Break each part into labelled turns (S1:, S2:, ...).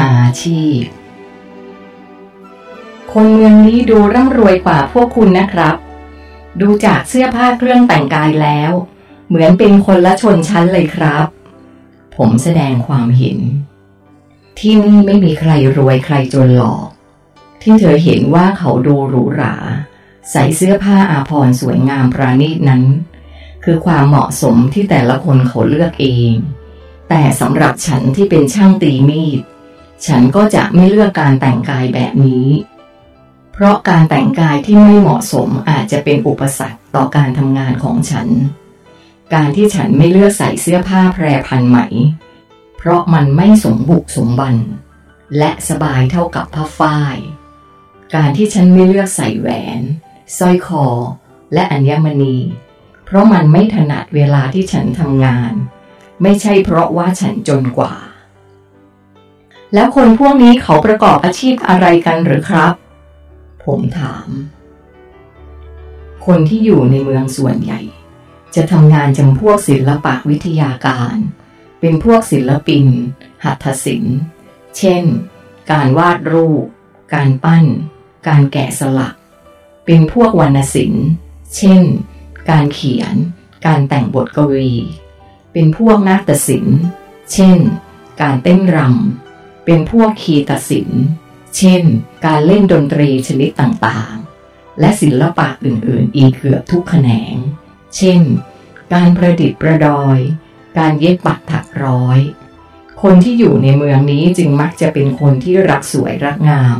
S1: อาชีพ คนเมืองนี้ดูร่ำรวยกว่าพวกคุณนะครับ ดูจากเสื้อผ้าเครื่องแต่งกายแล้ว เหมือนเป็นคนละชนชั้นเลยครับ ผมแสดงความเห็น ที่นี่ไม่มีใครรวยใครจนหรอก ที่เธอเห็นว่าเขาดูหรูหรา ใส่เสื้อผ้าอาภรณ์สวยงามประณีตนั้นคือความเหมาะสมที่แต่ละคนเขาเลือกเอง แต่สำหรับฉันที่เป็นช่างตีมีด ฉันก็จะไม่เลือกการแต่งกายแบบนี้ เพราะการแต่งกายที่ไม่เหมาะสมอาจจะเป็นอุปสรรคต่อการทำงานของฉัน การที่ฉันไม่เลือกใส่เสื้อผ้าแพรพันไหม เพราะมันไม่สมบุกสมบัน และสบายเท่ากับผ้าฝ้าย การที่ฉันไม่เลือกใส่แหวนสร้อยคอ และอัญมณี เพราะมันไม่ถนัดเวลาที่ฉันทำงาน ไม่ใช่เพราะว่าฉันจนกว่า แล้วคนพวกนี้เขาประกอบอาชีพอะไรกันหรือครับ ผมถาม คนที่อยู่ในเมืองส่วนใหญ่ จะทำงานจำพวกศิลปะวิทยาการ เป็นพวกศิลปิน หัตถศิลป์ เช่น การวาดรูป การปั้น การแกะสลัก เป็นพวกวรรณศิลป์ เช่น การเขียน การแต่งบทกวี เป็นพวกนาฏศิลป์ เช่น การเต้นรำ เป็นพวกคีตศิลป์เช่น การเล่นดนตรีชนิดต่างๆ และศิลปะอื่นๆ อีกเกือบทุกแขนง เช่น การประดิษฐ์ประดอย การเย็บปักถักร้อย คนที่อยู่ในเมืองนี้จึงมักจะเป็นคนที่รักสวยรักงาม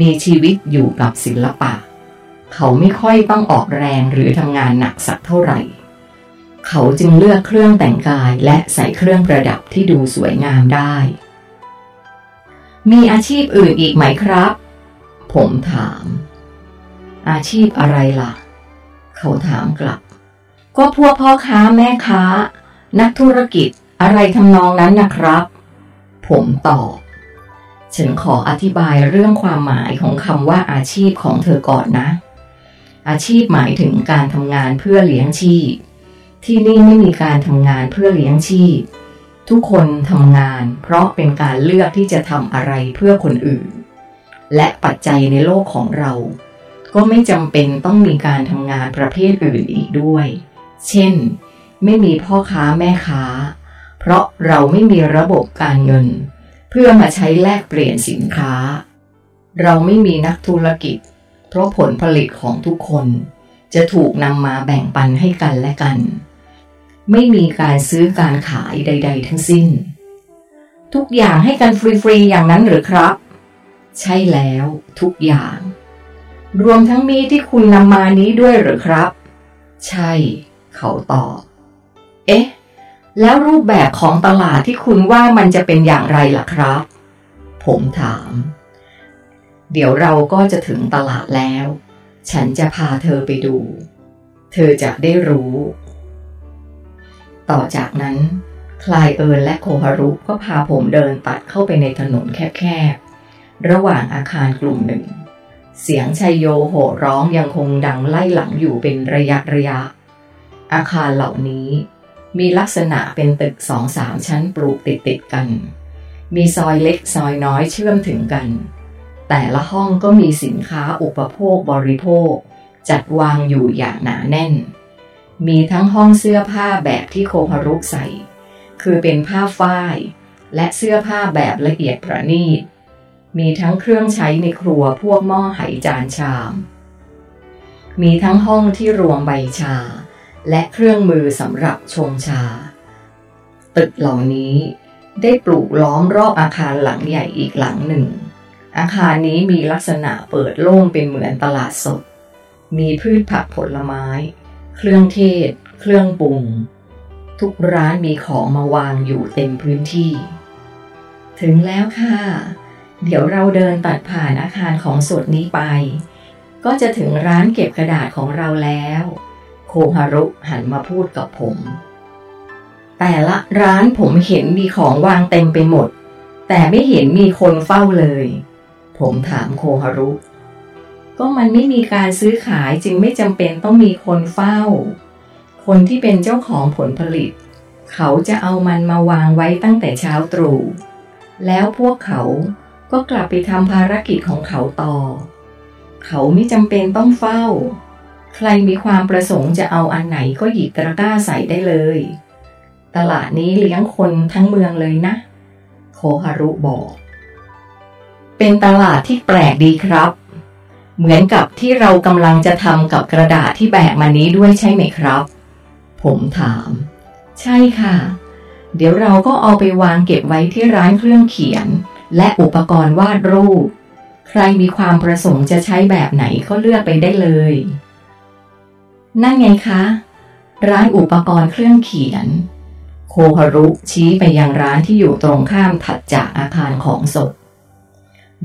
S1: มีชีวิตอยู่กับศิลปะ เขาไม่ค่อยต้องออกแรงหรือทำงานหนักสักเท่าไหร่ เขาจึงเลือกเครื่องแต่งกายและใส่เครื่องประดับที่ดูสวยงามได้ มีอาชีพอื่นอีกไหมครับ ผมถาม อาชีพอะไรล่ะ เขาถามกลับ ก็พวกพ่อค้าแม่ค้า นักธุรกิจอะไรทำนองนั้นนะครับ ผมตอบ ฉันขออธิบายเรื่องความหมายของคำว่าอาชีพของเธอก่อนนะ อาชีพหมายถึงการทำงานเพื่อเลี้ยงชีพ ที่นี่ไม่มีการทำงานเพื่อเลี้ยงชีพ ทุกคนทำงาน เพราะเป็นการเลือกที่จะทำอะไรเพื่อคนอื่น และปัจจัยในโลกของเรา ก็ไม่จำเป็นต้องมีการทำงานประเภทอื่นอีกด้วย เช่น ไม่มีพ่อค้าแม่ค้า เพราะเราไม่มีระบบการเงิน เพื่อมาใช้แลกเปลี่ยนสินค้า เราไม่มีนักธุรกิจ เพราะผลผลิตของทุกคน จะถูกนำมาแบ่งปันให้กันและกัน ไม่มีการซื้อการขายใด ๆ ทั้งสิ้น ทุกอย่างให้กันฟรี ๆ อย่างนั้นหรือครับ ใช่แล้วทุกอย่าง รวมทั้งมีที่คุณนำมานี้ด้วยหรือครับ ใช่ เขาตอบ เอ๊ะ แล้วรูปแบบของตลาดที่คุณว่ามันจะเป็นอย่างไรล่ะครับ ผมถาม เดี๋ยวเราก็จะถึงตลาดแล้ว ฉันจะพาเธอไปดู เธอจะได้รู้ ต่อจากนั้น คลายเอิญและโคฮารุก็พาผมเดินตัดเข้าไปในถนนแคบๆ ระหว่างอาคารกลุ่มหนึ่ง เสียงชัยโยโห่ร้องยังคงดังไล่หลังอยู่เป็นระยะระยะ อาคารเหล่านี้มีลักษณะเป็นตึกสองสามชั้นปลูกติดติดกัน มีซอยเล็กซอยน้อยเชื่อมถึงกัน แต่ละห้องก็มีสินค้าอุปโภคบริโภค จัดวางอยู่อย่างหนาแน่น มีทั้งห้องเสื้อผ้าแบบที่โคฮารุใส่ คือเป็นผ้าฝ้าย และเสื้อผ้าแบบละเอียดประณีต มีทั้งเครื่องใช้ในครัวพวกหม้อไหจานชาม มีทั้งห้องที่รวมใบชา และเครื่องมือสำหรับชงชา ตึกเหล่านี้ได้ปลูกล้อมรอบอาคารหลังใหญ่อีกหลังหนึ่ง อาคารนี้มีลักษณะเปิดโล่งเป็นเหมือนตลาดสด มีพืชผักผลไม้ เครื่องเทศ เครื่องปรุง ทุกร้านมีของมาวางอยู่เต็มพื้นที่ ถึงแล้วค่ะ เดี๋ยวเราเดินตัดผ่านอาคารของสดนี้ไป ก็จะถึงร้านเก็บกระดาษของเราแล้ว โคฮารุหันมาพูดกับผม แต่ละร้านผมเห็นมีของวางเต็มไปหมด แต่ไม่เห็นมีคนเฝ้าเลย ผมถามโคฮารุ ก็มันไม่มีการซื้อขายจึงไม่จำเป็นต้องมีคนเฝ้า คนที่เป็นเจ้าของผลผลิต เขาจะเอามันมาวางไว้ตั้งแต่เช้าตรู่แล้วพวกเขาก็กลับไปทำภารกิจของเขาต่อ เขาไม่จำเป็นต้องเฝ้า ใครมีความประสงค์จะเอาอันไหนก็หยิบตะกร้าใส่ได้เลย ตลาดนี้เลี้ยงคนทั้งเมืองเลยนะ โคฮารุบอก เป็นตลาดที่แปลกดีครับ เหมือนกับที่เรากำลังจะทำกับกระดาษที่แบกมานี้ด้วยใช่ไหมครับ ผมถาม ใช่ค่ะ เดี๋ยวเราก็เอาไปวางเก็บไว้ที่ร้านเครื่องเขียน และอุปกรณ์วาดรูป ใครมีความประสงค์จะใช้แบบไหนก็เลือกไปได้เลย นั่นไงคะ ร้านอุปกรณ์เครื่องเขียน โคฮารุชี้ไปยังร้านที่อยู่ตรงข้ามถัดจากอาคารของศพ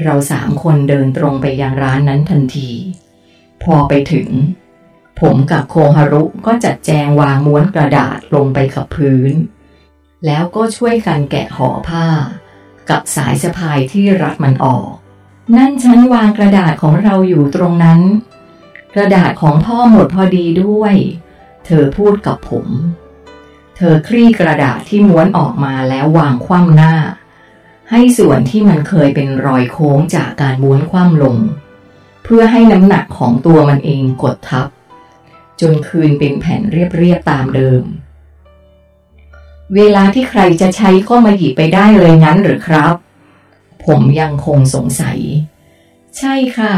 S1: เราสามคนเดินตรงไปยังร้านนั้นทันที พอไปถึง ผมกับโคฮารุก็จัดแจงวางม้วนกระดาษลงไปกับพื้น แล้วก็ช่วยกันแกะห่อผ้า กับสายสะพายที่รัดมันออก นั่นฉันวางกระดาษของเราอยู่ตรงนั้น กระดาษของพ่อหมดพอดีด้วย เธอพูดกับผม เธอคลี่กระดาษที่ม้วนออกมาแล้ววางคว่ำหน้า ให้ส่วนที่มันเคยเป็นรอยโค้งจากการม้วนคว่ำลง เพื่อให้น้ำหนักของตัวมันเองกดทับ จนคืนเป็นแผ่นเรียบๆตามเดิม เวลาที่ใครจะใช้ก็มาหยิบไปได้เลยงั้นหรือครับ ผมยังคงสงสัย ใช่ค่ะ